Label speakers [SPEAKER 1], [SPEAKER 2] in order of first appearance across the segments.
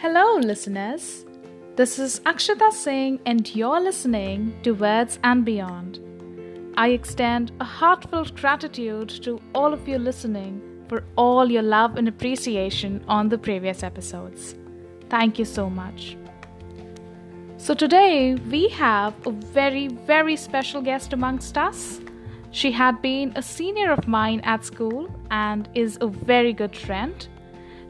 [SPEAKER 1] Hello, listeners. This is Akshata Singh, and you're listening to Words and Beyond. I extend a heartfelt gratitude to all of you listening for all your love and appreciation on the previous episodes. Thank you so much. So, today we have a very, very special guest amongst us. She had been a senior of mine at school and is a very good friend.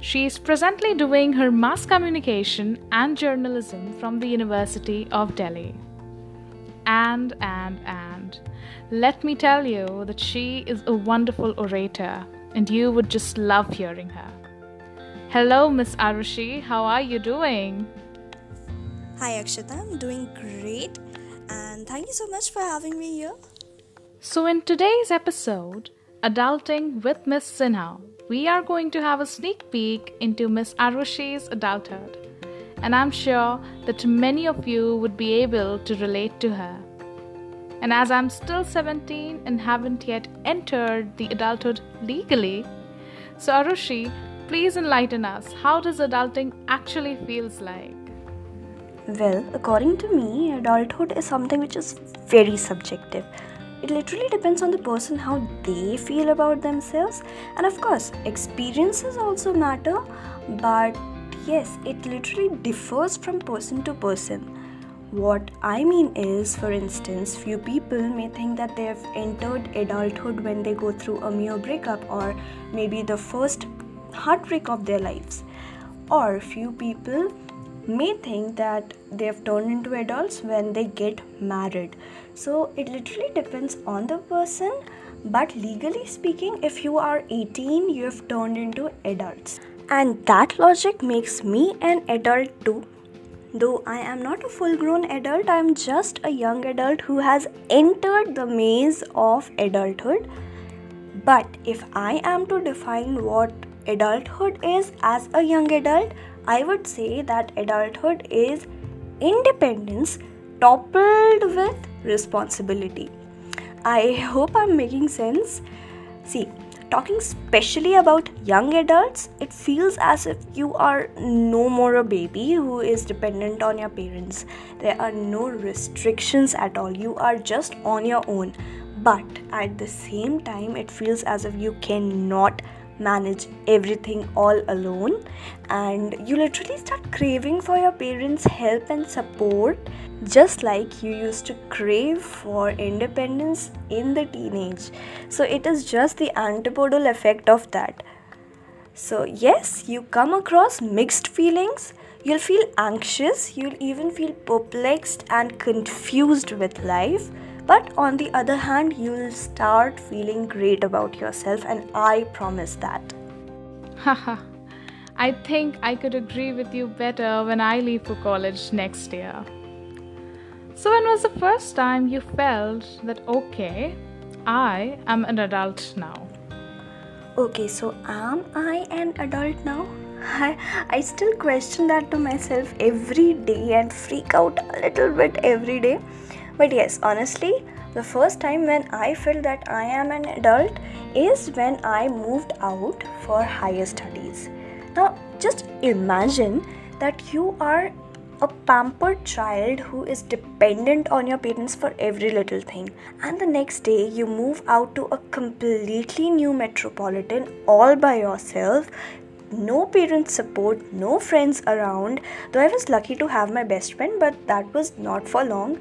[SPEAKER 1] She is presently doing her mass communication and journalism from the University of Delhi. And, and, and, let me tell you that she is a wonderful orator and you would just love hearing her. Hello, Miss Arushi, how are you doing?
[SPEAKER 2] Hi Akshata, I'm doing great and thank you so much for having me here.
[SPEAKER 1] So, in today's episode, Adulting with Miss Sinha, we are going to have a sneak peek into Miss Arushi's adulthood. And I'm sure that many of you would be able to relate to her. And as I'm still 17 and haven't yet entered the adulthood legally, so Arushi, please enlighten us. How does adulting actually feels like?
[SPEAKER 2] Well, according to me, adulthood is something which is very subjective. It literally depends on the person how they feel about themselves, and of course, experiences also matter, but yes, it literally differs from person to person. What I mean is, for instance, few people may think that they have entered adulthood when they go through a mere breakup or maybe the first heartbreak of their lives. Or few people may think that they have turned into adults when they get married. So it literally depends on the person. But legally speaking, if you are 18, you have turned into adults. And that logic makes me an adult too. Though I am not a full grown adult, I am just a young adult who has entered the maze of adulthood. But if I am to define what adulthood is as a young adult, I would say that adulthood is independence toppled with responsibility. I hope I'm making sense. See, talking specially about young adults, it feels as if you are no more a baby who is dependent on your parents. There are no restrictions at all. You are just on your own. But at the same time, it feels as if you cannot manage everything all alone and you literally start craving for your parents' help and support just like you used to crave for independence in the teenage. So it is just the antipodal effect of that. So, yes, you come across mixed feelings. You'll feel anxious, you'll even feel perplexed and confused with life but on the other hand, you'll start feeling great about yourself, and I promise that.
[SPEAKER 1] Haha, I think I could agree with you better when I leave for college next year. So, when was the first time you felt that, okay, I am an adult now?
[SPEAKER 2] Okay, so am I an adult now? I, I still question that to myself every day and freak out a little bit every day but yes, honestly, the first time when I felt that I am an adult is when I moved out for higher studies. Now, just imagine that you are a pampered child who is dependent on your parents for every little thing. And the next day, you move out to a completely new metropolitan all by yourself. No parents support, no friends around. Though I was lucky to have my best friend, but that was not for long.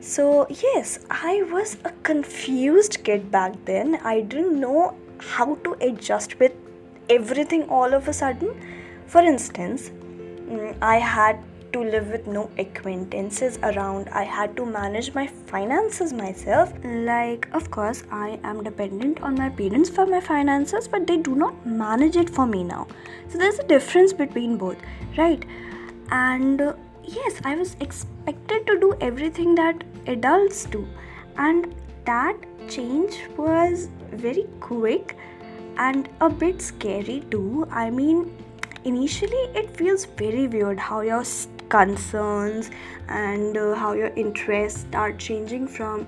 [SPEAKER 2] So, yes, I was a confused kid back then. I didn't know how to adjust with everything all of a sudden. For instance, mm, I had to live with no acquaintances around. I had to manage my finances myself. Like, of course, I am dependent on my parents for my finances, but they do not manage it for me now. So, there's a difference between both, right? And uh, yes, I was expected to do everything that adults do, and that change was very quick and a bit scary too. I mean, initially it feels very weird how your concerns and uh, how your interests start changing from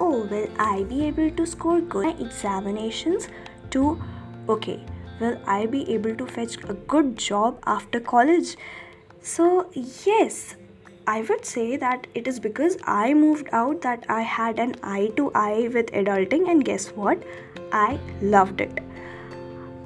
[SPEAKER 2] oh will i be able to score good examinations to okay will i be able to fetch a good job after college So, yes, I would say that it is because I moved out that I had an eye to eye with adulting, and guess what? I loved it.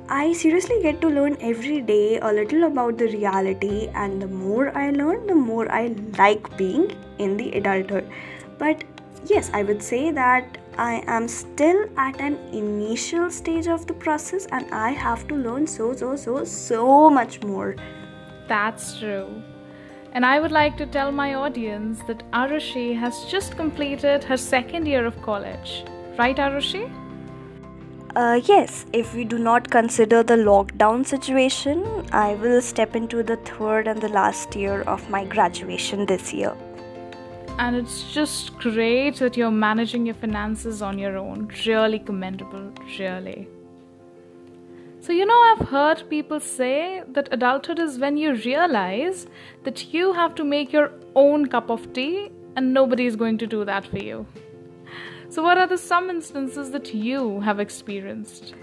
[SPEAKER 2] I seriously get to learn every day a little about the reality, and the more I learn, the more I like being in the adulthood. But yes, I would say that I am still at an initial stage of the process, and I have to learn so, so, so, so much more.
[SPEAKER 1] That's true. And I would like to tell my audience that Arushi has just completed her second year of college. Right, Arushi?
[SPEAKER 2] Uh, yes, if we do not consider the lockdown situation, I will step into the third and the last year of my graduation this year.
[SPEAKER 1] And it's just great that you're managing your finances on your own. Really commendable, really. So, you know, I've heard people say that adulthood is when you realize that you have to make your own cup of tea and nobody is going to do that for you. So, what are the some instances that you have experienced?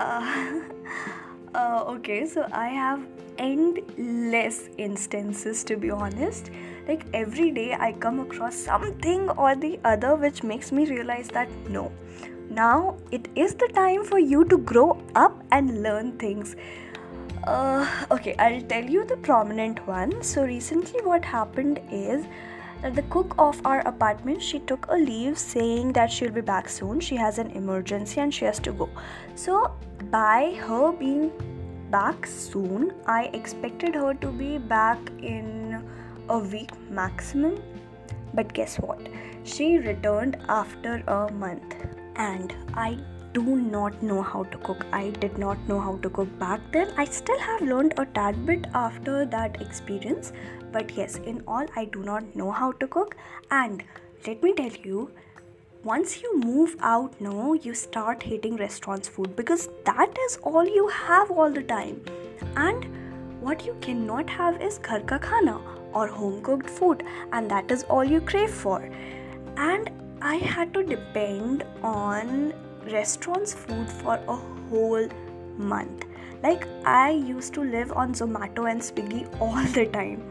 [SPEAKER 2] Uh, uh, okay, so I have endless instances to be honest. Like every day, I come across something or the other which makes me realize that no, now it is the time for you to grow up and learn things. Uh, okay, I'll tell you the prominent one. So, recently, what happened is that the cook of our apartment she took a leave saying that she'll be back soon. She has an emergency and she has to go. So by her being back soon i expected her to be back in a week maximum. But guess what? She returned after a month and i do not know how to cook. I did not know how to cook back then. I still have learned a tad bit after that experience, but yes, in all, I do not know how to cook. And let me tell you, once you move out, no, you start hating restaurants food because that is all you have all the time. And what you cannot have is ghar ka khana or home cooked food, and that is all you crave for. And I had to depend on restaurants food for a whole month. Like i used to live on zomato and swiggy all the time.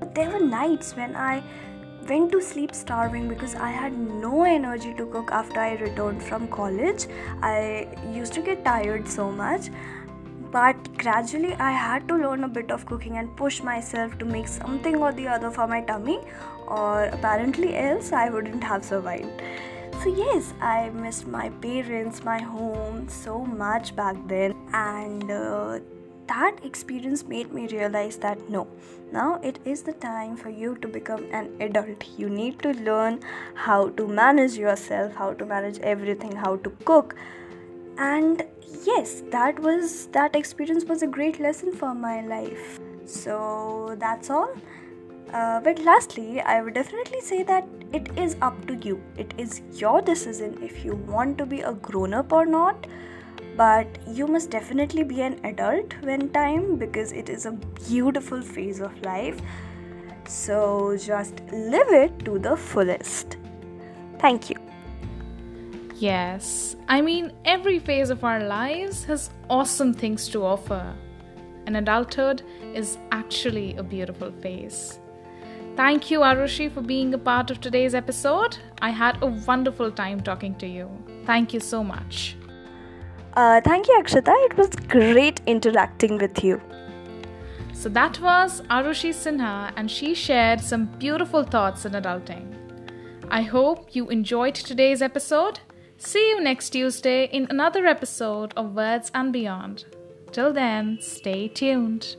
[SPEAKER 2] But there were nights when i went to sleep starving because i had no energy to cook after i returned from college. I used to get tired so much. But gradually i had to learn a bit of cooking and push myself to make something or the other for my tummy or apparently else i wouldn't have survived so, yes, I missed my parents, my home so much back then, and uh, that experience made me realize that no, now it is the time for you to become an adult. You need to learn how to manage yourself, how to manage everything, how to cook, and yes, that was that experience was a great lesson for my life. So, that's all. Uh, but lastly, I would definitely say that it is up to you. It is your decision if you want to be a grown up or not. But you must definitely be an adult when time because it is a beautiful phase of life. So just live it to the fullest. Thank you.
[SPEAKER 1] Yes, I mean, every phase of our lives has awesome things to offer. And adulthood is actually a beautiful phase. Thank you, Arushi, for being a part of today's episode. I had a wonderful time talking to you. Thank you so much.
[SPEAKER 2] Uh, thank you, Akshata. It was great interacting with you.
[SPEAKER 1] So that was Arushi Sinha, and she shared some beautiful thoughts in adulting. I hope you enjoyed today's episode. See you next Tuesday in another episode of Words and Beyond. Till then, stay tuned.